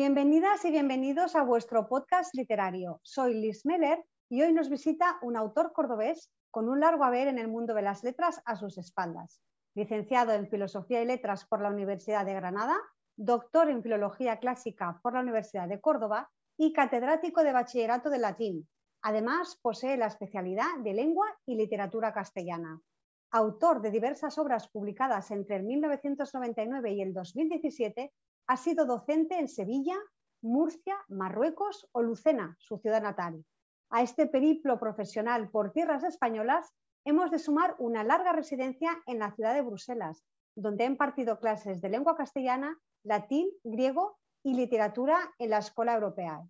Bienvenidas y bienvenidos a vuestro podcast literario. Soy Liz Meller y hoy nos visita un autor cordobés con un largo haber en el mundo de las letras a sus espaldas. Licenciado en Filosofía y Letras por la Universidad de Granada, doctor en Filología Clásica por la Universidad de Córdoba y catedrático de Bachillerato de Latín. Además, posee la especialidad de Lengua y Literatura Castellana. Autor de diversas obras publicadas entre el 1999 y el 2017, ha sido docente en Sevilla, Murcia, Marruecos o Lucena, su ciudad natal. A este periplo profesional por tierras españolas hemos de sumar una larga residencia en la ciudad de Bruselas, donde ha impartido clases de lengua castellana, latín, griego y literatura en la Escuela Europea.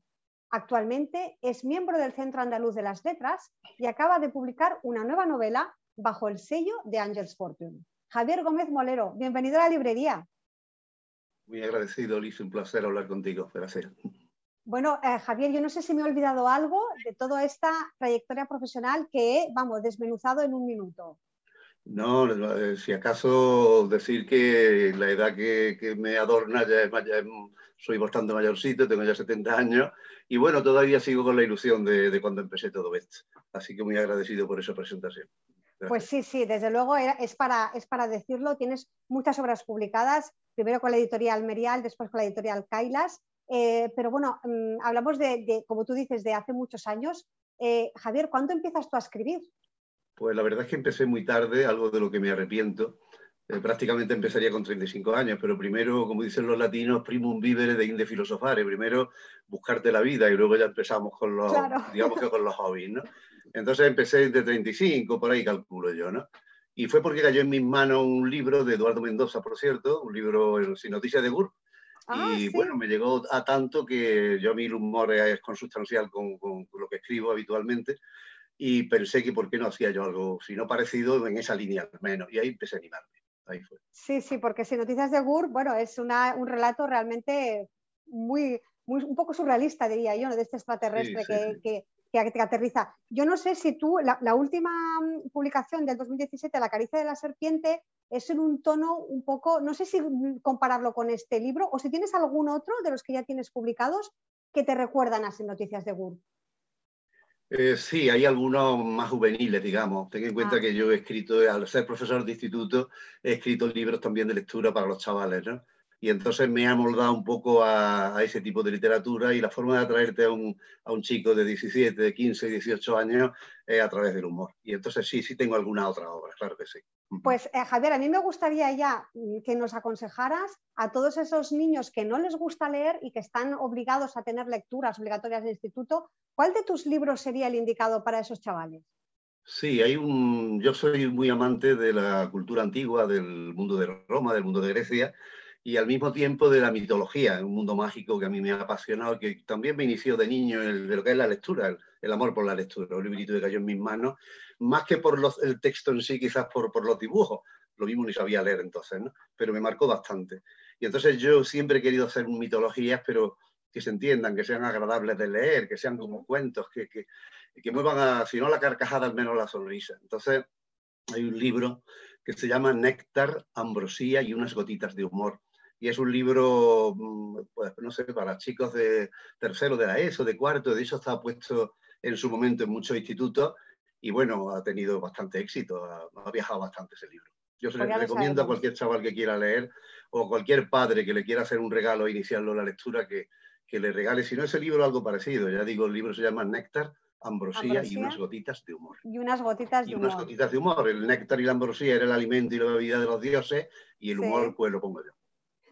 Actualmente es miembro del Centro Andaluz de las Letras y acaba de publicar una nueva novela bajo el sello de Angels Fortune. Javier Gómez Molero, bienvenido a la librería. Muy agradecido, Liz, un placer hablar contigo. Gracias. Bueno, eh, Javier, yo no sé si me he olvidado algo de toda esta trayectoria profesional que he, vamos, desmenuzado en un minuto. No, eh, si acaso decir que la edad que, me adorna ya es, ya soy bastante mayorcito, tengo ya 70 años y bueno, todavía sigo con la ilusión de, cuando empecé todo esto. Así que muy agradecido por esa presentación. Pues sí, sí, desde luego es para, es para decirlo. Tienes muchas obras publicadas, primero con la editorial Merial, después con la editorial Kailas. Eh, pero bueno, mm, hablamos de, como tú dices, de hace muchos años. Eh, Javier, ¿cuándo empiezas tú a escribir? Pues la verdad es que empecé muy tarde, algo de lo que me arrepiento. Eh, prácticamente empezaría con 35 años, pero primero, como dicen los latinos, primum vivere de inde filosofare, primero buscarte la vida y luego ya empezamos con los, digamos que con los hobbies, ¿no? Entonces empecé de 35, por ahí calculo yo, ¿no? Y fue porque cayó en mis manos un libro de Eduardo Mendoza, por cierto, un libro sin noticias de GUR. Ah, y bueno, me llegó a tanto que yo a mí el humor es consustancial con, con, lo que escribo habitualmente y pensé que por qué no hacía yo algo, si no parecido, en esa línea al menos. Y ahí empecé a animarme. Ahí fue. Sí, sí, porque si Noticias de Gur, bueno, es una, un relato realmente muy, muy, un poco surrealista, diría yo, de este extraterrestre que, que, que, aterriza. Yo no sé si tú, la, la, última mm, publicación del 2017, La caricia de la serpiente, es en un tono un poco, no sé si compararlo con este libro o si tienes algún otro de los que ya tienes publicados que te recuerdan a Noticias de Gur. Eh, sí, hay algunos más juveniles, digamos. Ten en cuenta ah. que yo he escrito, al ser profesor de instituto, he escrito libros también de lectura para los chavales, ¿no? Y entonces me ha moldado un poco a, ese tipo de literatura y la forma de atraerte a un, a un chico de 17, de 15, 18 años es a través del humor. Y entonces sí, sí tengo alguna otra obra, claro que sí. Pues eh, Javier, a mí me gustaría ya que nos aconsejaras a todos esos niños que no les gusta leer y que están obligados a tener lecturas obligatorias de instituto, ¿cuál de tus libros sería el indicado para esos chavales? Sí, hay un. Yo soy muy amante de la cultura antigua, del mundo de Roma, del mundo de Grecia, y al mismo tiempo de la mitología, un mundo mágico que a mí me ha apasionado, que también me inició de niño el, de lo que es la lectura, el, amor por la lectura, un librito que cayó en mis manos, más que por los, el texto en sí, quizás por, por los dibujos, lo mismo ni sabía leer entonces, ¿no? pero me marcó bastante. Y entonces yo siempre he querido hacer mitologías, pero que se entiendan, que sean agradables de leer, que sean como cuentos, que, que, que muevan, a, si no la carcajada, al menos la sonrisa. Entonces hay un libro que se llama Néctar, Ambrosía y unas gotitas de humor y es un libro, mm, pues no sé, para chicos de tercero de la ESO, de cuarto, de hecho está puesto en su momento en muchos institutos y bueno, ha tenido bastante éxito, ha, viajado bastante ese libro. Yo se lo recomiendo a cualquier chaval que quiera leer o cualquier padre que le quiera hacer un regalo e iniciarlo la lectura que, que le regale, si no ese libro, algo parecido. Ya digo, el libro se llama Néctar, Ambrosía, y unas gotitas de humor. Y unas gotitas de y unas gotitas de humor. El néctar y la ambrosía era el alimento y la bebida de los dioses y el humor pues lo pongo yo.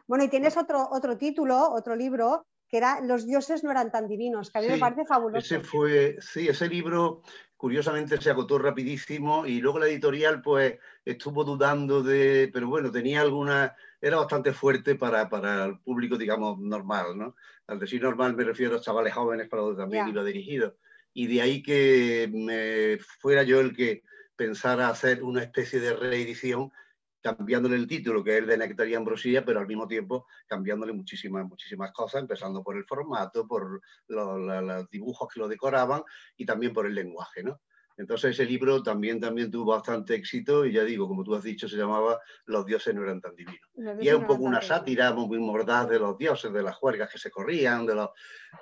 Bueno, y tienes otro, otro título, otro libro, que era Los dioses no eran tan divinos, que a mí me parece fabuloso. Ese fue, sí, ese libro curiosamente se agotó rapidísimo y luego la editorial pues estuvo dudando de, pero bueno, tenía alguna, era bastante fuerte para, para el público, digamos, normal, ¿no? Al decir normal me refiero a chavales jóvenes para donde también iba dirigido. Y de ahí que me fuera yo el que pensara hacer una especie de reedición cambiándole el título, que es el de Nectar y Ambrosía, pero al mismo tiempo cambiándole muchísimas, muchísimas cosas, empezando por el formato, por los, dibujos que lo decoraban y también por el lenguaje, ¿no? Entonces ese libro también, también tuvo bastante éxito y ya digo, como tú has dicho, se llamaba Los dioses no eran tan divinos. Y es un poco una sátira muy mordaz de los dioses, de las juergas que se corrían, de los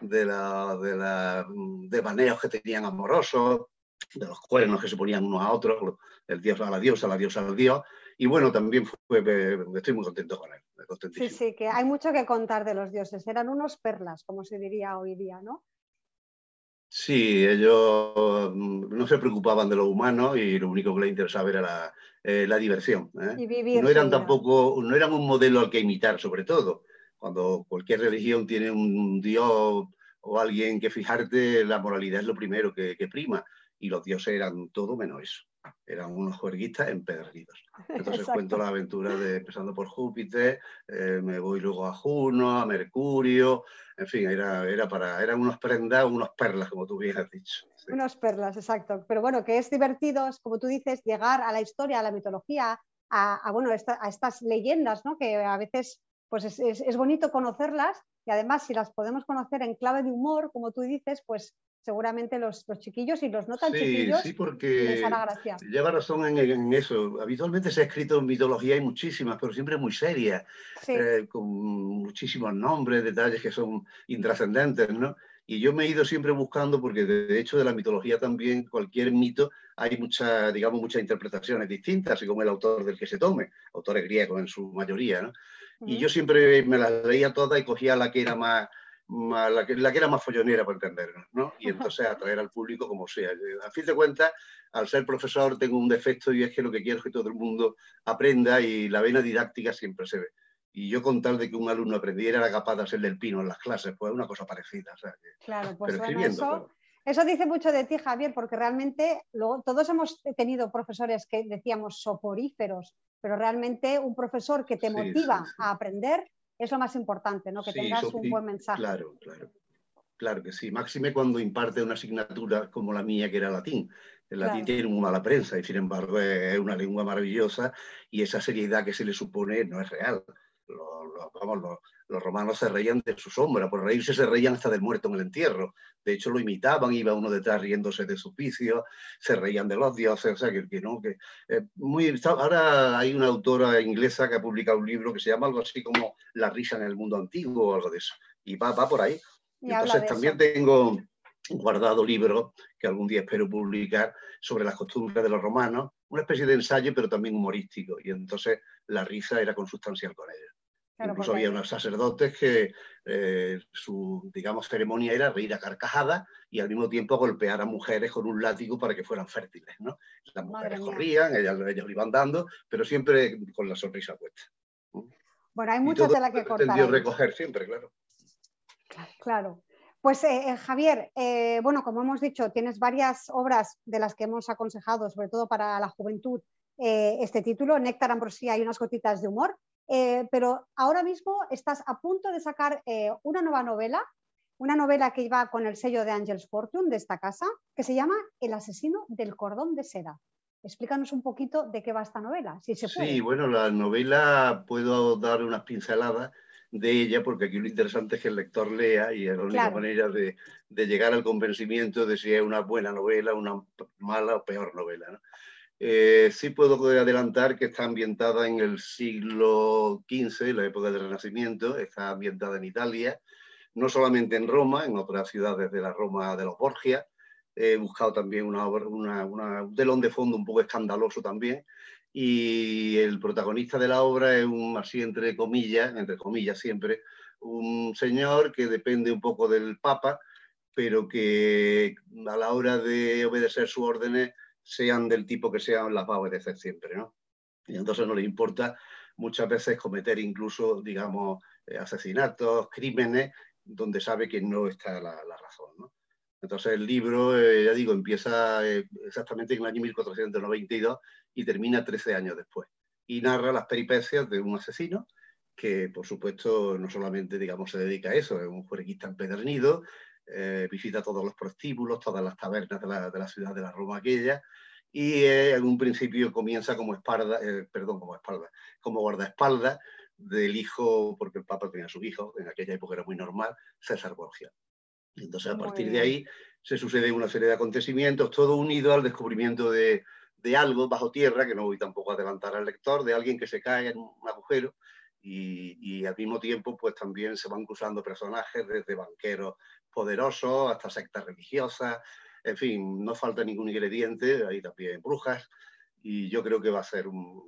de la, de la, de baneos que tenían amorosos, de los cuernos que se ponían unos a otros, el dios a la diosa, la diosa al dios. Y bueno, también fue, estoy muy contento con él. Sí, sí, que hay mucho que contar de los dioses. Eran unos perlas, como se diría hoy día, ¿no? Sí, ellos mm, no se preocupaban de lo humano y lo único que les interesaba era la, eh, diversión. ¿eh? Y vivir. No eran tampoco, no eran un modelo al que imitar, sobre todo. Cuando cualquier religión tiene un dios o alguien que fijarte, la moralidad es lo primero que, que prima. Y los dioses eran todo menos eso eran unos juerguistas empedernidos. Entonces cuento la aventura de empezando por Júpiter, eh, me voy luego a Juno, a Mercurio, en fin, era, era para, eran unos prendas, unos perlas, como tú bien has dicho. Unos perlas, exacto. Pero bueno, que es divertido, como tú dices, llegar a la historia, a la mitología, a, bueno, a estas leyendas, ¿no? que a veces pues es, es bonito conocerlas y además si las podemos conocer en clave de humor, como tú dices, pues seguramente los, chiquillos y los no tan chiquillos sí, porque les hará gracia. Lleva razón en, eso. Habitualmente se ha escrito mitología, hay muchísimas, pero siempre muy serias, eh, con muchísimos nombres, detalles que son intrascendentes, ¿no? Y yo me he ido siempre buscando, porque de hecho de la mitología también, cualquier mito, hay muchas, digamos, muchas interpretaciones distintas, según el autor del que se tome, autores griegos en su mayoría, ¿no? Y yo siempre me las leía todas y cogía la que era más la, que, la que era más follonera para entendernos, ¿no? Y entonces atraer al público como sea. A fin de cuentas, al ser profesor tengo un defecto y es que lo que quiero es que todo el mundo aprenda y la vena didáctica siempre se ve. Y yo con tal de que un alumno aprendiera era capaz de hacer del pino en las clases, pues una cosa parecida. claro, pues eso, eso dice mucho de ti, Javier, porque realmente todos hemos tenido profesores que decíamos soporíferos, pero realmente un profesor que te motiva a aprender es lo más importante, ¿no? que tengas un buen mensaje. Claro, claro. Claro que sí. Máxime cuando imparte una asignatura como la mía, que era latín. El latín tiene muy mala prensa y sin embargo es una lengua maravillosa y esa seriedad que se le supone no es real. Vamos, los romanos se reían de su sombra, por reírse se reían hasta del muerto en el entierro. De hecho, lo imitaban, iba uno detrás riéndose de su oficio, se reían de los dioses, o sea, que, no, que... Eh, muy, ahora hay una autora inglesa que ha publicado un libro que se llama algo así como La risa en el mundo antiguo o algo de eso, y va, va por ahí. Entonces también tengo guardado libros que algún día espero publicar sobre las costumbres de los romanos, una especie de ensayo, pero también humorístico, y entonces la risa era consustancial con ellos. Incluso había unos sacerdotes que eh, su, digamos, ceremonia era reír a carcajadas y al mismo tiempo golpear a mujeres con un látigo para que fueran fértiles, ¿no? Las mujeres corrían, ellas, ellas iban dando, pero siempre con la sonrisa puesta. Bueno, hay mucha tela que cortar. recoger siempre, claro. Claro. Pues eh, eh, Javier, bueno, como hemos dicho, tienes varias obras de las que hemos aconsejado, sobre todo para la juventud, este título, Néctar, Ambrosía y unas gotitas de humor. Eh, pero ahora mismo estás a punto de sacar eh, una nueva novela, una novela que iba con el sello de Angels Fortune de esta casa, que se llama El asesino del cordón de seda. Explícanos un poquito de qué va esta novela, si se Sí, bueno, la novela puedo dar unas pinceladas de ella, porque aquí lo interesante es que el lector lea y es la única manera de, de, llegar al convencimiento de si es una buena novela, una mala o peor novela. ¿no? Eh, sí puedo adelantar que está ambientada en el siglo XV, la época del Renacimiento, está ambientada en Italia, no solamente en Roma, en otras ciudades de la Roma de los Borgia. He buscado también una, un telón de fondo un poco escandaloso también. Y el protagonista de la obra es un, así entre comillas, entre comillas siempre, un señor que depende un poco del Papa, pero que a la hora de obedecer sus órdenes sean del tipo que sean, las va a obedecer siempre, ¿no? Y entonces no le importa muchas veces cometer incluso, digamos, eh, asesinatos, crímenes, donde sabe que no está la, razón, ¿no? Entonces el libro, eh, ya digo, empieza eh, exactamente en el año 1492 y termina 13 años después. Y narra las peripecias de un asesino que, por supuesto, no solamente, digamos, se dedica a eso, es un juerguista empedernido, eh, visita todos los prostíbulos, todas las tabernas de la, de la ciudad de la Roma aquella, y eh, en un principio comienza como espalda, eh, perdón, como espalda, como guardaespaldas del hijo, porque el Papa tenía su hijo, en aquella época era muy normal, César Borgia. Entonces, a partir de ahí se sucede una serie de acontecimientos, todo unido al descubrimiento de, de algo bajo tierra, que no voy tampoco a adelantar al lector, de alguien que se cae en un agujero y, y, al mismo tiempo pues también se van cruzando personajes desde banqueros poderosos hasta sectas religiosas, en fin, no falta ningún ingrediente, hay también brujas y yo creo que va a ser un,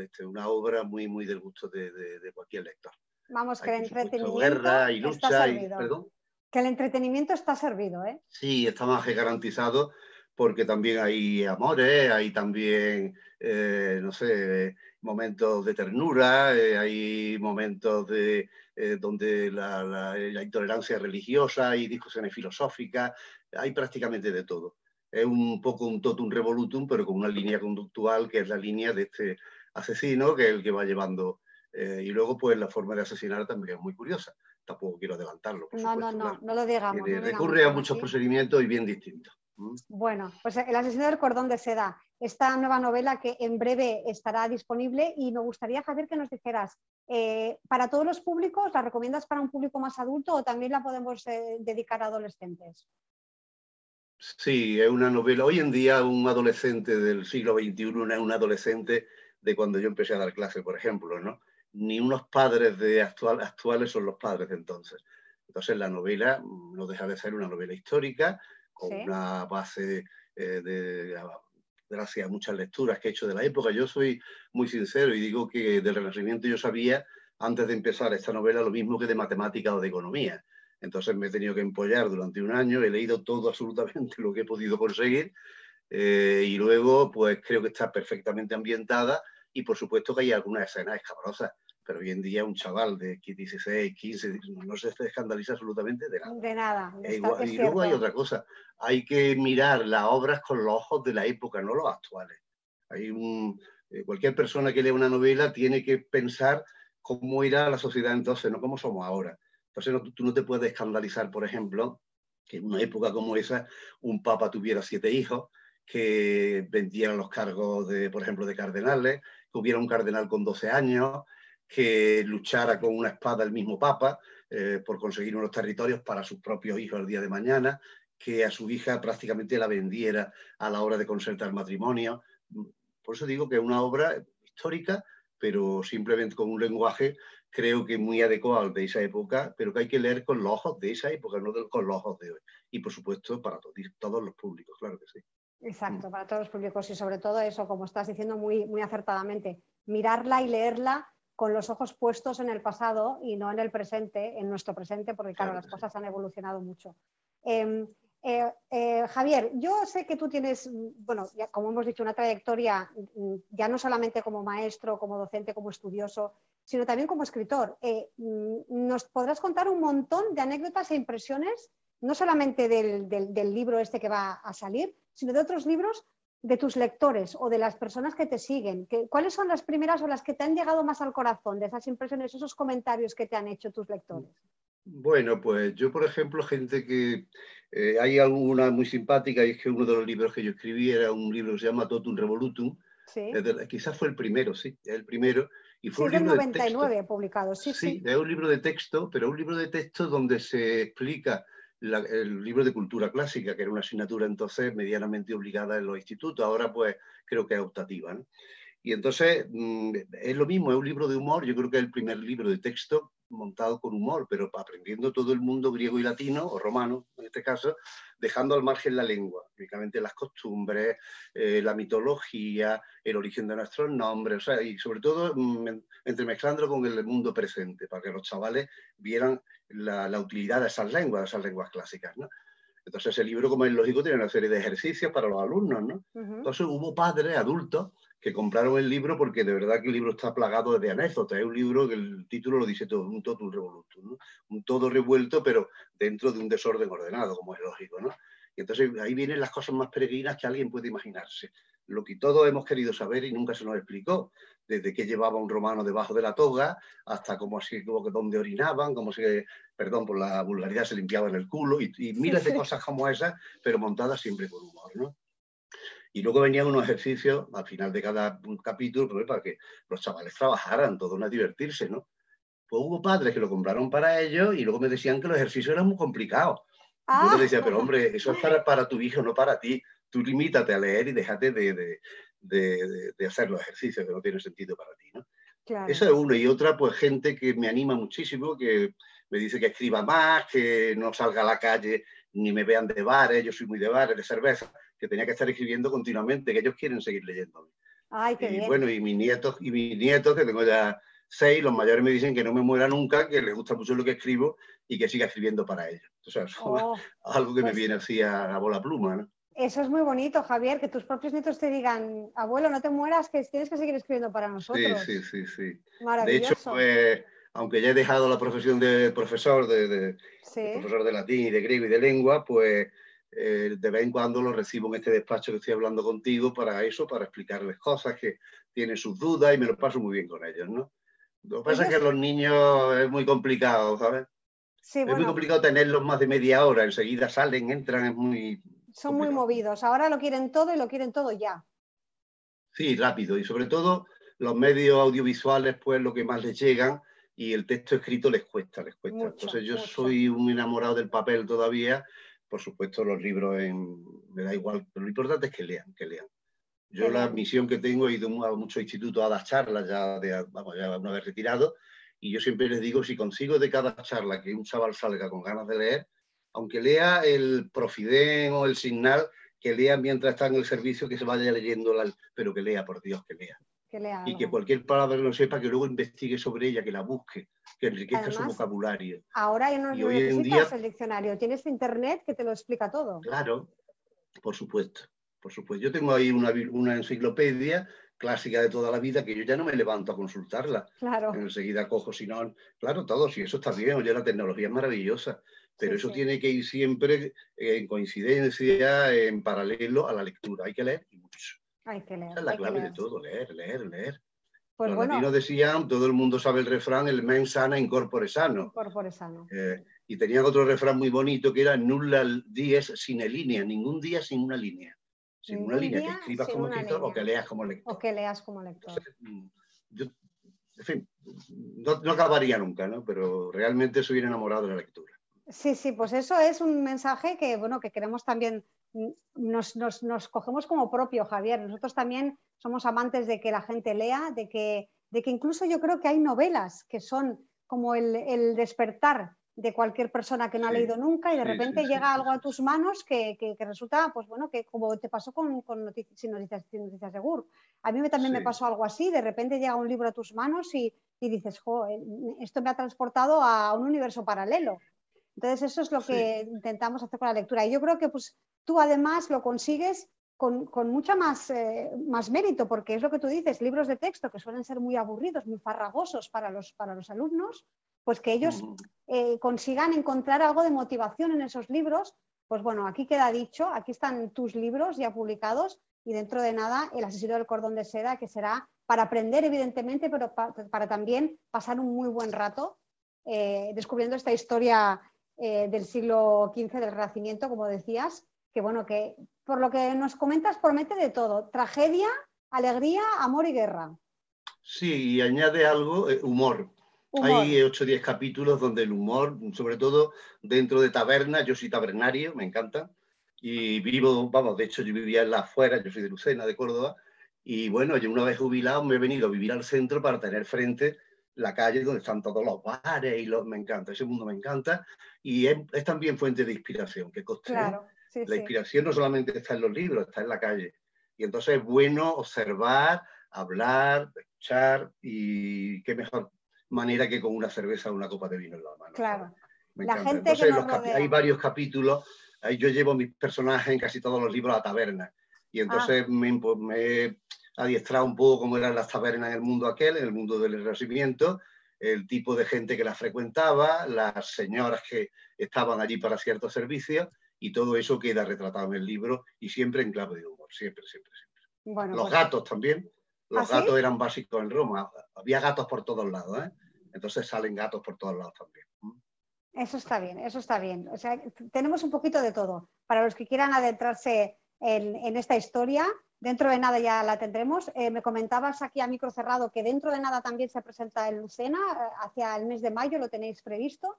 este, una obra muy, muy del gusto de, de, cualquier lector. Vamos, que el entretenimiento guerra y lucha y, ¿perdón? Que el entretenimiento está servido, ¿eh? Sí, está más que garantizado porque también hay amores, hay también, eh, no sé, momentos de ternura, eh, hay momentos de, eh, donde la, la, intolerancia religiosa, hay discusiones filosóficas, hay prácticamente de todo. Es un poco un totum revolutum, pero con una línea conductual que es la línea de este asesino, que es el que va llevando. y luego, pues la forma de asesinar también es muy curiosa. Tampoco quiero adelantarlo. no, no, no, no lo digamos. recurre a muchos procedimientos y bien distintos. Bueno, pues El asesino del cordón de seda, esta nueva novela que en breve estará disponible y me gustaría, Javier, que nos dijeras, eh, ¿para todos los públicos la recomiendas para un público más adulto o también la podemos eh, dedicar a adolescentes? Sí, es una novela. Hoy en día un adolescente del siglo XXI no es un adolescente de cuando yo empecé a dar clase, por ejemplo, ¿no? Ni unos padres de actual, actuales son los padres de entonces. Entonces la novela no deja de ser una novela histórica, con una base eh, de, gracias a muchas lecturas que he hecho de la época. Yo soy muy sincero y digo que del Renacimiento yo sabía, antes de empezar esta novela, lo mismo que de matemática o de economía. Entonces me he tenido que empollar durante un año, he leído todo absolutamente lo que he podido conseguir eh, y luego pues creo que está perfectamente ambientada y por supuesto que hay algunas escenas escabrosas pero hoy en día un chaval de 16, 15, no se escandaliza absolutamente de nada. De nada. y luego hay otra cosa, hay que mirar las obras con los ojos de la época, no los actuales. Hay un, eh, cualquier persona que lea una novela tiene que pensar cómo irá la sociedad entonces, no cómo somos ahora. Entonces tú no te puedes escandalizar, por ejemplo, que en una época como esa un papa tuviera siete hijos, que vendieran los cargos, de, por ejemplo, de cardenales, que hubiera un cardenal con 12 años, que luchara con una espada el mismo Papa eh, por conseguir unos territorios para sus propios hijos el día de mañana, que a su hija prácticamente la vendiera a la hora de concertar matrimonio. Por eso digo que es una obra histórica, pero simplemente con un lenguaje creo que muy adecuado de esa época, pero que hay que leer con los ojos de esa época, no con los ojos de hoy. Y por supuesto para todos los públicos, claro que sí. Exacto, para todos los públicos y sobre todo eso, como estás diciendo muy, muy acertadamente, mirarla y leerla con los ojos puestos en el pasado y no en el presente, en nuestro presente, porque claro, las cosas han evolucionado mucho. Em, eh, eh, Javier, yo sé que tú tienes, bueno, como hemos dicho, una trayectoria mm, ya no solamente como maestro, como docente, como estudioso, sino también como escritor. Eh, mm, ¿Nos podrás contar un montón de anécdotas e impresiones, no solamente del, del libro este que va a salir, sino de otros libros de tus lectores o de las personas que te siguen? ¿Cuáles son las primeras o las que te han llegado más al corazón de esas impresiones, esos comentarios que te han hecho tus lectores? Bueno, pues yo, por ejemplo, gente que... Eh, hay alguna muy simpática y es que uno de los libros que yo escribí era un libro que se llama Totum Revolutum. Sí. quizás fue el primero, sí, el primero. Y fue sí, un libro 99 de publicado, sí, sí. Sí, es un libro de texto, pero un libro de texto donde se explica el libro de cultura clásica, que era una asignatura entonces medianamente obligada en los institutos, ahora pues creo que es optativa. Y entonces mm, es lo mismo, es un libro de humor, yo creo que es el primer libro de texto montado con humor, pero aprendiendo todo el mundo griego y latino, o romano en este caso, dejando al margen la lengua, únicamente las costumbres, eh, la mitología, el origen de nuestros nombres, o sea, y sobre todo mm, entremezclándolo con el mundo presente, para que los chavales vieran la, la utilidad de esas lenguas, de esas lenguas clásicas. ¿no? Entonces el libro, como es lógico, tiene una serie de ejercicios para los alumnos. ¿no? Entonces hubo padres, adultos, que compraron el libro porque de verdad que el libro está plagado de anécdotas. Es un libro que el título lo dice todo, un totum revolutum, ¿no? un todo revuelto, pero dentro de un desorden ordenado, como es lógico. ¿no? Y entonces ahí vienen las cosas más peregrinas que alguien puede imaginarse. Lo que todos hemos querido saber y nunca se nos explicó, desde qué llevaba un romano debajo de la toga, hasta cómo así, como que dónde orinaban, cómo se, perdón por la vulgaridad, se limpiaban el culo, y, y miles de cosas como esas, pero montadas siempre con humor, ¿no? Y luego venían unos ejercicios al final de cada capítulo pues, para que los chavales trabajaran, todo a divertirse, ¿no? pues hubo padres que lo compraron para ellos y luego me decían que los ejercicios eran muy complicados. Yo Ah, les decía, pero hombre, eso es para, para tu hijo, no para ti. Tú limítate a leer y déjate de, de, de- de- de hacer los ejercicios que no tienen sentido para ti. ¿no? claro. Esa es una. Y otra, pues gente que me anima muchísimo, que me dice que escriba más, que no salga a la calle ni me vean de bares, yo soy muy de bares, de cerveza, que tenía que estar escribiendo continuamente, que ellos quieren seguir leyéndome. Ay, qué Y bien. bueno, y mis nietos, y mis nietos, que tengo ya seis, los mayores me dicen que no me muera nunca, que les gusta mucho lo que escribo y que siga escribiendo para ellos. O sea, eso es Oh, algo que me pues- viene así a, a bola pluma, ¿no? eso es muy bonito, Javier, que tus propios nietos te digan, abuelo, no te mueras, que tienes que seguir escribiendo para Sí, nosotros. sí, sí, sí. De Maravilloso. hecho, pues, aunque ya he dejado la profesión de profesor, de, de- sí. de profesor de latín y de griego y de lengua, pues eh, de vez en cuando los recibo en este despacho que estoy hablando contigo para eso, para explicarles cosas que tienen sus dudas y me lo paso muy bien con ellos, ¿no? Lo que pasa es que los niños es muy complicado, ¿sabes? Sí, es muy complicado tenerlos más de media hora, enseguida salen, entran, es muy... son muy movidos. Ahora lo quieren todo y lo quieren todo ya. Sí, rápido. Y sobre todo los medios audiovisuales, pues lo que más les llegan y el texto escrito les cuesta, les cuesta. Mucho, Entonces yo mucho. soy un enamorado del papel todavía. Por supuesto, los libros en- me da igual, pero lo importante es que lean, que lean. Yo la misión que tengo, he ido a muchos institutos a dar charlas, ya, de, vamos, ya una vez retirado, y yo siempre les digo, si consigo de cada charla que un chaval salga con ganas de leer, aunque lea el Profidén o el Signal, que lea mientras está en el servicio, que se vaya leyendo, la- pero que lea, por Dios, que lea. Que lea Y que cualquier palabra que no sepa, que luego investigue sobre ella, que la busque, que enriquezca su vocabulario. Ahora ya no y hoy en necesitas día- el diccionario, tienes internet que te lo explica todo. Claro, por supuesto, por supuesto. Yo tengo ahí una, una enciclopedia clásica de toda la vida que yo ya no me levanto a consultarla. Claro. Enseguida cojo, si no, claro, todo, si eso está bien, oye, la tecnología es maravillosa, pero Sí, eso sí. tiene que ir siempre en coincidencia, en paralelo a la lectura. Hay que leer mucho. Hay que leer. Esa es la clave de todo, leer, leer, leer. Pues Los bueno, latinos decían, todo el mundo sabe el refrán, el mens sana in corpore sano. incorpore sano. Eh, y tenían otro refrán muy bonito que era nulla dies sine línea, ningún día sin una línea. Sin una Ningún línea, que escribas como una escritor o que leas como lector. O que leas como lector. Mm, yo, en fin, no, no acabaría nunca, ¿no? Pero realmente soy enamorado de la lectura. Sí, sí, pues eso es un mensaje que, bueno, que queremos también, nos, nos- nos cogemos como propio, Javier. Nosotros también somos amantes de que la gente lea, de que, de que incluso yo creo que hay novelas que son como el, el despertar de cualquier persona que no ha Sí, leído nunca y de sí, repente sí, llega algo a tus manos que, que- que resulta, pues bueno, que como te pasó con, con Noticias, sin noticias, sin noticias de GUR. A mí me- también me pasó algo así, de repente llega un libro a tus manos y, y dices, jo, esto me ha transportado a un universo paralelo. Entonces, eso es lo que intentamos hacer con la lectura. Y yo creo que pues, tú además lo consigues con, con mucha más, eh, más mérito, porque es lo que tú dices, libros de texto que suelen ser muy aburridos, muy farragosos para los, para los alumnos, pues que ellos eh, consigan encontrar algo de motivación en esos libros. Pues bueno, aquí queda dicho, aquí están tus libros ya publicados y dentro de nada el asesino del cordón de seda, que será para aprender evidentemente, pero pa- para también pasar un muy buen rato eh, descubriendo esta historia del siglo XV del Renacimiento, como decías, que bueno, que por lo que nos comentas promete de todo, tragedia, alegría, amor y guerra. Sí, y añade algo, eh, humor. Humor. Hay 8 o 10 capítulos donde el humor, sobre todo dentro de tabernas, yo soy tabernario, me encanta, y vivo, vamos, de hecho yo vivía en la afuera, yo soy de Lucena, de Córdoba, y bueno, yo una vez jubilado me he venido a vivir al centro para tener frente la calle donde están todos los bares y los, me encanta, ese mundo me encanta, y es, es también fuente de inspiración, que coste, ¿eh? Claro, sí, La sí. inspiración no solamente está en los libros, está en la calle. Y entonces es bueno observar, hablar, escuchar y qué mejor manera que con una cerveza o una copa de vino en la mano. Claro. La encanta. gente que Entonces, nos los capi- rodea. hay varios capítulos, yo llevo mis personajes en casi todos los libros a la taberna. Y entonces Ah. me, impo- me he adiestrado un poco cómo eran las tabernas en el mundo aquel, en el mundo del Renacimiento, el tipo de gente que las frecuentaba, las señoras que estaban allí para ciertos servicios, y todo eso queda retratado en el libro y siempre en clave de humor, siempre, siempre, siempre. Bueno, Los pues, gatos también, los ¿Ah, sí? gatos eran básicos en Roma, había gatos por todos lados, ¿eh? entonces salen gatos por todos lados también. Eso está bien, eso está bien. O sea, tenemos un poquito de todo. Para los que quieran adentrarse en, en esta historia, dentro de nada ya la tendremos. Eh, me comentabas aquí a micro cerrado que dentro de nada también se presenta en Lucena, eh, hacia el mes de mayo, ¿lo tenéis previsto?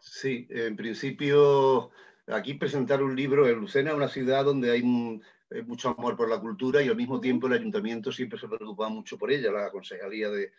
Sí, en principio aquí presentar un libro en Lucena, una ciudad donde hay mucho amor por la cultura y al mismo tiempo el ayuntamiento siempre se preocupa mucho por ella, la Consejería de,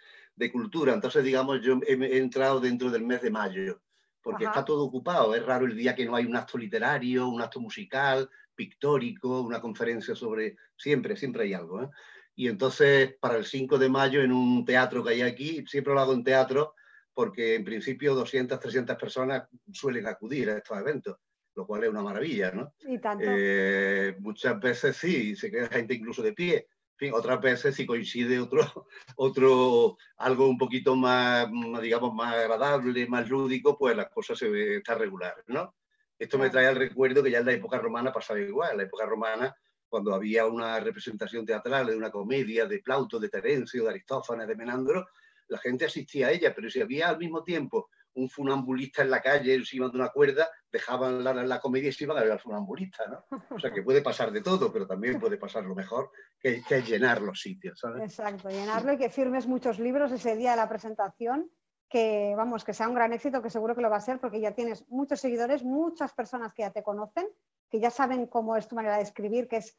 Cultura. Entonces, digamos, yo he, entrado dentro del mes de mayo, porque está todo ocupado. Es raro el día que no hay un acto literario, un acto musical, pictórico, una conferencia sobre... Siempre, siempre hay algo. ¿eh? Y entonces, para el 5 de mayo, en un teatro que hay aquí, siempre lo hago en teatro, porque en principio 200, 300 personas suelen acudir a estos eventos lo cual es una maravilla, ¿no? Y tanto. Eh, muchas veces sí, se queda gente incluso de pie. En fin, otras veces si coincide otro, otro, algo un poquito más, digamos, más agradable, más lúdico, pues las cosas se ve, está regular, ¿no? Esto me trae al recuerdo que ya en la época romana pasaba igual. En la época romana, cuando había una representación teatral de una comedia de Plauto, de Terencio, de Aristófanes, de Menandro, la gente asistía a ella, pero si había al mismo tiempo un funambulista en la calle encima de una cuerda, dejaban la, la comedia y se iban a ver al funambulista, ¿no? O sea que puede pasar de todo, pero también puede pasar lo mejor, que, es llenar los sitios, ¿sabes? Exacto, llenarlo y que firmes muchos libros ese día de la presentación, que vamos, que sea un gran éxito, que seguro que lo va a ser, porque ya tienes muchos seguidores, muchas personas que ya te conocen, que ya saben cómo es tu manera de escribir, que es,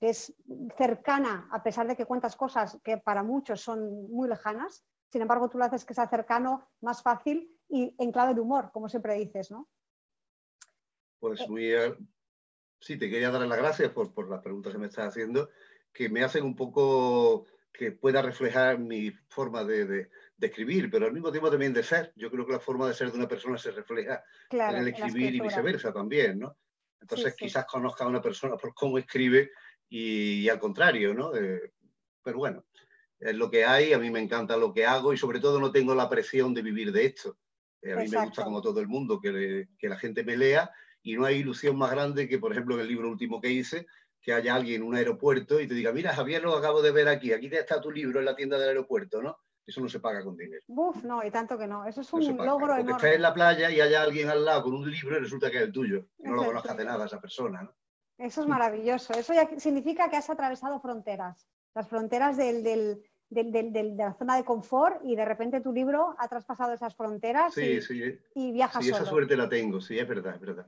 que es cercana, a pesar de que cuentas cosas que para muchos son muy lejanas, sin embargo, tú lo haces que sea cercano, más fácil y en clave de humor, como siempre dices, ¿no? Pues eh. muy... Eh, sí, te quería dar las gracias por, por las preguntas que me estás haciendo, que me hacen un poco que pueda reflejar mi forma de, de, escribir, pero al mismo tiempo también de ser. Yo creo que la forma de ser de una persona se refleja en el escribir y viceversa también, ¿no? Entonces quizás conozca a una persona por cómo escribe y, al contrario, ¿no? Eh, pero bueno, es lo que hay, a mí me encanta lo que hago y sobre todo no tengo la presión de vivir de esto. Eh, a mí me gusta como todo el mundo que, que, la gente me lea y no hay ilusión más grande que, por ejemplo, en el libro último que hice, que haya alguien en un aeropuerto y te diga, mira, Javier, lo acabo de ver aquí, aquí está tu libro en la tienda del aeropuerto, ¿no? Eso no se paga con dinero. Uf, no, y tanto que no. Eso es un logro enorme. Que estés en la playa y haya alguien al lado con un libro y resulta que es el tuyo. No lo conozcas de nada esa persona, ¿no? Eso es maravilloso. Eso ya significa que has atravesado fronteras. Las fronteras del, del de, la zona de confort y de repente tu libro ha traspasado esas fronteras y, sí. y viajas sí, esa suerte la tengo, sí, es verdad, es verdad.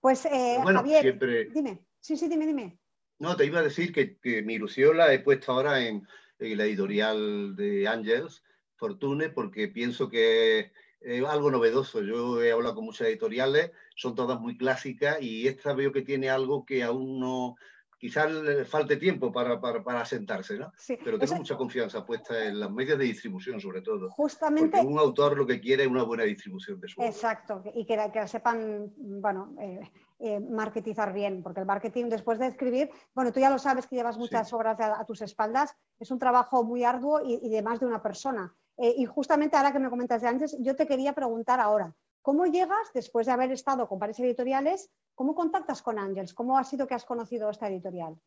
Pues eh, Javier, dime, sí, sí, dime, dime. No, te iba a decir que, mi ilusión la he puesto ahora en, la editorial de Angels, Fortune, porque pienso que es algo novedoso. Yo he hablado con muchas editoriales, son todas muy clásicas y esta veo que tiene algo que aún no, quizás le falte tiempo para, para, para asentarse, ¿no? Sí. Pero tengo mucha confianza puesta en las medios de distribución, sobre todo. Justamente. Porque un autor lo que quiere es una buena distribución de su obra. Exacto, y que, que la sepan, bueno, eh, eh, marketizar bien, porque el marketing después de escribir, bueno, tú ya lo sabes que llevas muchas obras a, tus espaldas, es un trabajo muy arduo y, de más de una persona. Eh, y justamente ahora que me comentas de antes, yo te quería preguntar ahora, ¿Cómo llegas, después de haber estado con varias editoriales, cómo contactas con Ángels? ¿Cómo ha sido que has conocido esta editorial?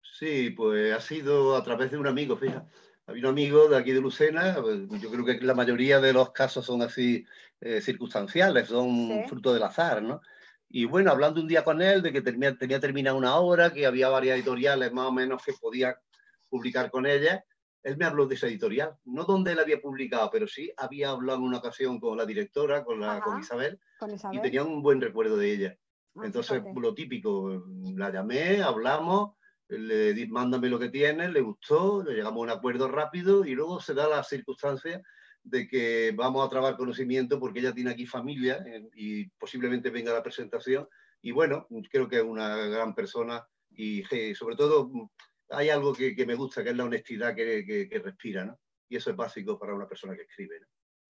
Sí, pues ha sido a través de un amigo, fíjate. Había un amigo de aquí de Lucena, pues, yo creo que la mayoría de los casos son así eh, circunstanciales, son fruto del azar, ¿no? Y bueno, hablando un día con él de que tenía, tenía terminada una obra, que había varias editoriales más o menos que podía publicar con ella, él me habló de esa editorial, no donde él había publicado, pero sí había hablado en una ocasión con la directora, con, la, con, Isabel, y tenía un buen recuerdo de ella. Ah, Entonces, lo típico, la llamé, hablamos, le di, mándame lo que tienes, le gustó, le llegamos a un acuerdo rápido y luego se da la circunstancia de que vamos a trabar conocimiento porque ella tiene aquí familia eh, y posiblemente venga a la presentación. Y bueno, creo que es una gran persona y sobre todo hay algo que, me gusta, que es la honestidad que, respira, ¿no? Y eso es básico para una persona que escribe, ¿no?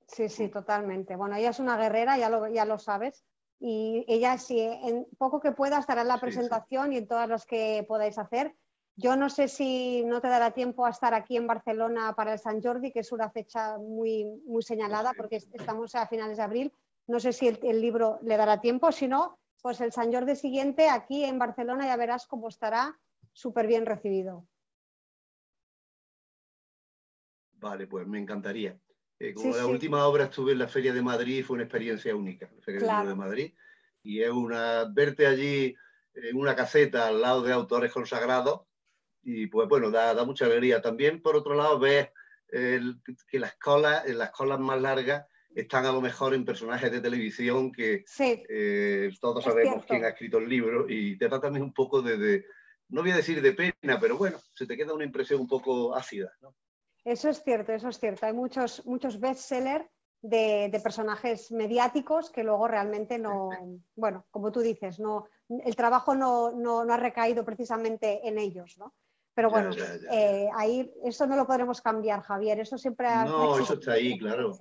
Sí, sí, totalmente. Bueno, ella es una guerrera, ya lo, ya lo sabes, y ella, si en poco que pueda, estará en la presentación y en todas las que podáis hacer. Yo no sé si no te dará tiempo a estar aquí en Barcelona para el San Jordi, que es una fecha muy, muy señalada, porque estamos a finales de abril. No sé si el, el libro le dará tiempo, si no, pues el San Jordi siguiente aquí en Barcelona ya verás cómo estará súper bien recibido. Vale, pues me encantaría. Eh, como la última obra estuve en la Feria de Madrid, fue una experiencia única, la Feria de Madrid. Y es una, verte allí en una caseta al lado de autores consagrados y pues bueno, da, da mucha alegría. También por otro lado ves que las colas, en las colas más largas están a lo mejor en personajes de televisión que eh, todos sabemos quién ha escrito el libro y te da también un poco de, no voy a decir de pena, pero bueno, se te queda una impresión un poco ácida. Eso es cierto, eso es cierto. Hay muchos, muchos bestsellers de, de, personajes mediáticos que luego realmente no, bueno, como tú dices, no, el trabajo no, no, no ha recaído precisamente en ellos, ¿no? Pero bueno, eh, ahí eso no lo podremos cambiar, Javier. Eso siempre ha No, eso está ahí, claro.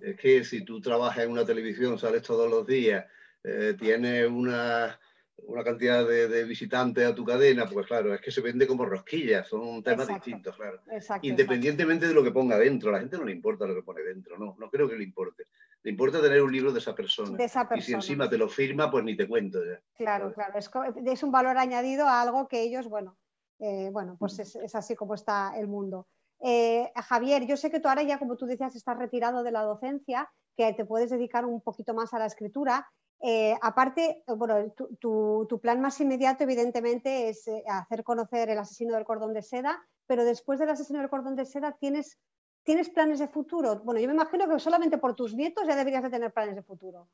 Es que si tú trabajas en una televisión, sales todos los días, eh, tienes una, una cantidad de, visitantes a tu cadena, pues claro, es que se vende como rosquillas, son temas distintos, claro. Independientemente de lo que ponga dentro, a la gente no le importa lo que pone dentro, no, no creo que le importe. Le importa tener un libro de esa persona. De esa persona. Y si encima te lo firma, pues ni te cuento ya. Claro, claro, es, es un valor añadido a algo que ellos, bueno, eh, bueno, pues es, así como está el mundo. Eh, Javier, yo sé que tú ahora ya, como tú decías, estás retirado de la docencia, que te puedes dedicar un poquito más a la escritura. Eh, aparte, bueno, tu, plan más inmediato, evidentemente, es hacer conocer el asesino del cordón de seda, pero después del asesino del cordón de seda, ¿tienes, ¿tienes planes de futuro? Bueno, yo me imagino que solamente por tus nietos ya deberías de tener planes de futuro.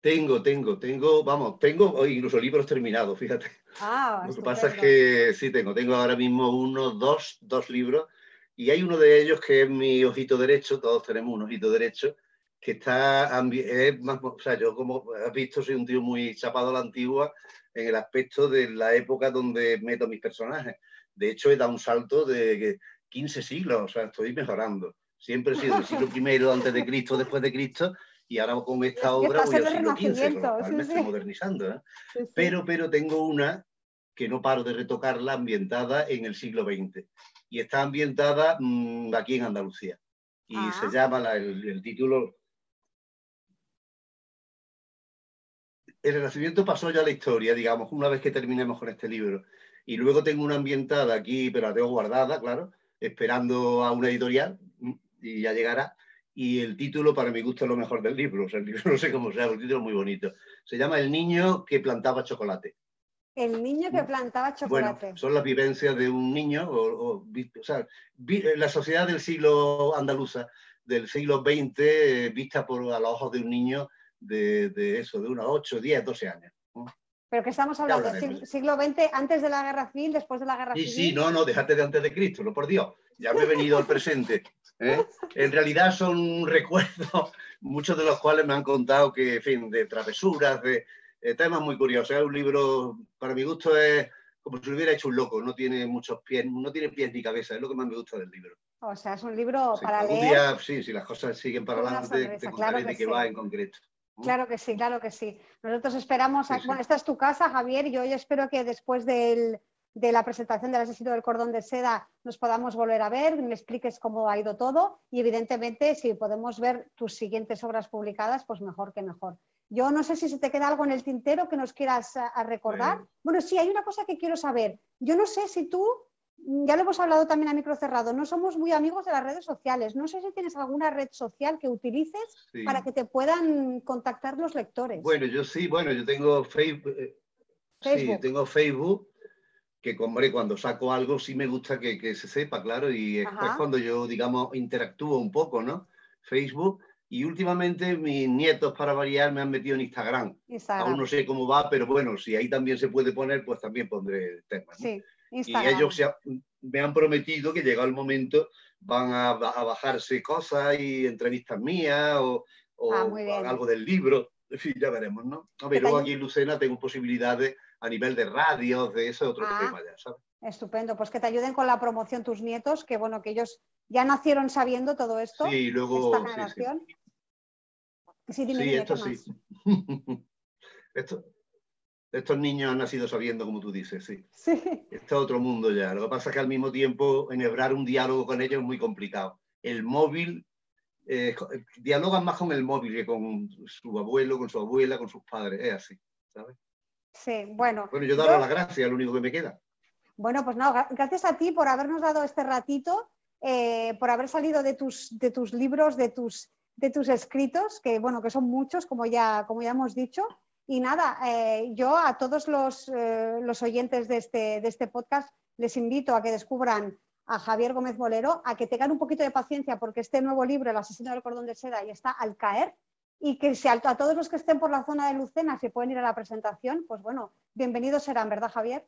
Tengo, tengo, tengo, vamos, tengo incluso libros terminados, fíjate. Ah, Lo que pasa es que sí tengo, tengo ahora mismo uno, dos, dos libros y hay uno de ellos que es mi ojito derecho, todos tenemos un ojito derecho, que está, es más, o sea, yo como has visto soy un tío muy chapado a la antigua en el aspecto de la época donde meto mis personajes. De hecho, he dado un salto de 15 siglos, o sea, estoy mejorando. Siempre he sido el siglo I antes de Cristo, después de Cristo, y ahora con esta obra voy al siglo XV, me estoy modernizando. ¿eh? Pero, pero tengo una que no paro de retocarla, ambientada en el siglo XX. Y está ambientada mm, aquí en Andalucía. Y se ah. llama el, título... El Renacimiento pasó ya la historia, digamos, una vez que terminemos con este libro. Y luego tengo una ambientada aquí, pero la tengo guardada, claro, esperando a una editorial mm, y ya llegará y el título para mi gusto es lo mejor del libro, o sea, el libro no sé cómo sea, el título es muy bonito. Se llama El niño que plantaba chocolate. El niño que plantaba chocolate. Bueno, son las vivencias de un niño, o, sea, la sociedad del siglo andaluza, del siglo XX, eh, vista por a los ojos de un niño de, de eso, de unos 8, 10, 12 años. Pero que estamos hablando del siglo XX, antes de la guerra civil, después de la guerra civil. Sí, sí, no, no, déjate de antes de Cristo, no por Dios. Ya me he venido al presente. ¿eh? En realidad son recuerdos, muchos de los cuales me han contado que, en fin, de travesuras, de, temas muy curiosos. Es un libro, para mi gusto, es como si lo hubiera hecho un loco, no tiene muchos pies, no tiene pies ni cabeza, es lo que más me gusta del libro. O sea, es un libro para leer. sí, si las cosas siguen para adelante, te contaré de qué va en concreto. Claro que sí, claro que sí. Nosotros esperamos, bueno, esta es tu casa, Javier, y yo espero que después del, de la presentación del asesino del cordón de seda nos podamos volver a ver, me expliques cómo ha ido todo y evidentemente si podemos ver tus siguientes obras publicadas, pues mejor que mejor. Yo no sé si se te queda algo en el tintero que nos quieras a, recordar. Bueno, sí, hay una cosa que quiero saber. Yo no sé si tú, ya lo hemos hablado también a micro cerrado, no somos muy amigos de las redes sociales. No sé si tienes alguna red social que utilices para que te puedan contactar los lectores. Bueno, yo sí, bueno, yo tengo Facebook. Eh, Facebook. Sí, tengo Facebook que hombre, cuando saco algo sí me gusta que, que se sepa, claro, y es cuando yo, digamos, interactúo un poco, ¿no? Facebook. Y últimamente mis nietos, para variar, me han metido en Instagram. Aún no sé cómo va, pero bueno, si ahí también se puede poner, pues también pondré temas. ¿no? Sí, y ellos me han prometido que llegado el momento van a, a bajarse cosas y entrevistas mías o, o ah, algo del libro. En fin, ya veremos, ¿no? A ver, luego aquí en Lucena tengo posibilidades a nivel de radio, de eso, otro ah, tema ya, ¿sabes? Estupendo, pues que te ayuden con la promoción tus nietos, que bueno, que ellos ya nacieron sabiendo todo esto. Sí, luego. Esta generación. Sí, sí. esto sí. estos niños han nacido sabiendo, como tú dices, sí. sí. Este es otro mundo ya. Lo que pasa es que al mismo tiempo enhebrar un diálogo con ellos es muy complicado. El móvil, eh, dialogan más con el móvil que con su abuelo, con su abuela, con sus padres. Es así, ¿sabes? Sí, bueno. Bueno, yo darle las gracias, lo único que me queda. Bueno, pues no, gracias a ti por habernos dado este ratito, eh, por haber salido de tus, de tus libros, de tus, de tus escritos, que bueno, que son muchos, como ya, como ya hemos dicho. Y nada, eh, yo a todos los, eh, los oyentes de este, de este podcast les invito a que descubran a Javier Gómez Bolero, a que tengan un poquito de paciencia porque este nuevo libro, El asesino del cordón de seda, ya está al caer y que si a, a, todos los que estén por la zona de Lucena se pueden ir a la presentación, pues bueno, bienvenidos serán, ¿verdad Javier?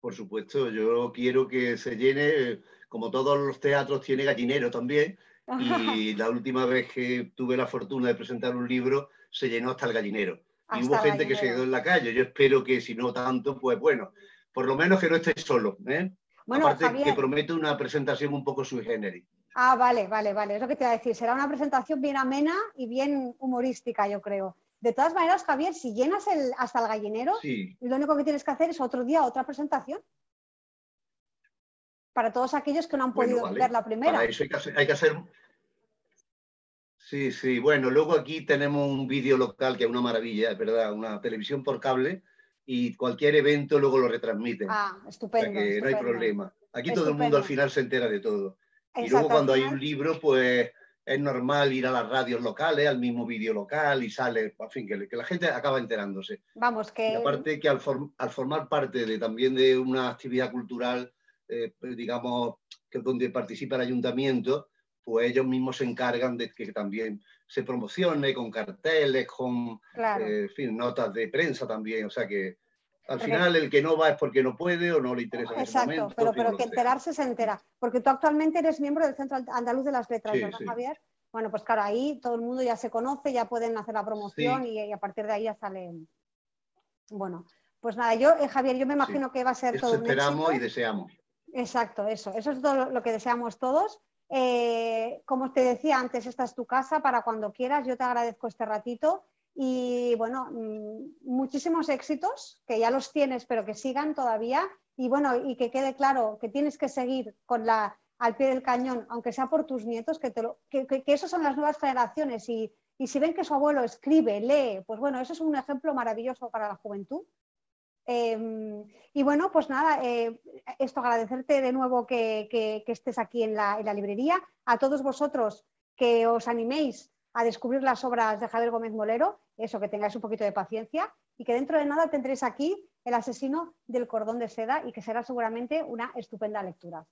Por supuesto, yo quiero que se llene, como todos los teatros, tiene gallinero también. Y la última vez que tuve la fortuna de presentar un libro, se llenó hasta el gallinero. y hubo gente que se quedó en la calle. Yo espero que si no tanto, pues bueno, por lo menos que no esté solo. ¿eh? Bueno, Aparte que promete una presentación un poco sui generis. Ah, vale, vale, vale. Es lo que te iba a decir. Será una presentación bien amena y bien humorística, yo creo. De todas maneras, Javier, si llenas el, hasta el gallinero, lo único que tienes que hacer es otro día otra presentación. Para todos aquellos que no han podido ver la primera. Para eso hay que, hacer, Sí, sí. Bueno, luego aquí tenemos un vídeo local que es una maravilla, es verdad, una televisión por cable y cualquier evento luego lo retransmiten. Ah, estupendo. no hay problema. Aquí todo el mundo al final se entera de todo. Y luego cuando hay un libro, pues es normal ir a las radios locales, al mismo vídeo local y sale, en fin, que, la gente acaba enterándose. Vamos, que... Y aparte que al, formar parte de, también de una actividad cultural, eh, pues, digamos, que donde participa el ayuntamiento, pues ellos mismos se encargan de que también se promocione con carteles, con eh, fin, notas de prensa también. O sea que al final el que no va es porque no puede o no le interesa. Exacto, pero, pero que enterarse se entera. Porque tú actualmente eres miembro del Centro Andaluz de las Letras, ¿verdad, Javier? Bueno, pues claro, ahí todo el mundo ya se conoce, ya pueden hacer la promoción y, a partir de ahí ya salen. Bueno, pues nada, yo, eh, Javier, yo me imagino que va a ser todo. esperamos y deseamos. Exacto, eso. Eso es todo lo que deseamos todos. Eh, como te decía antes, esta es tu casa para cuando quieras. Yo te agradezco este ratito y bueno, mm, muchísimos éxitos, que ya los tienes, pero que sigan todavía. Y bueno, y que quede claro que tienes que seguir con la, al pie del cañón, aunque sea por tus nietos, que, te que, que, esos son las nuevas generaciones. Y si ven que su abuelo escribe, lee, pues bueno, eso es un ejemplo maravilloso para la juventud. Em, y bueno, pues nada, eh, esto agradecerte de nuevo que, estés aquí en la, librería, a todos vosotros que os animéis a descubrir las obras de Javier Gómez Molero, eso que tengáis un poquito de paciencia y que dentro de nada tendréis aquí El asesino del cordón de seda y que será seguramente una estupenda lectura.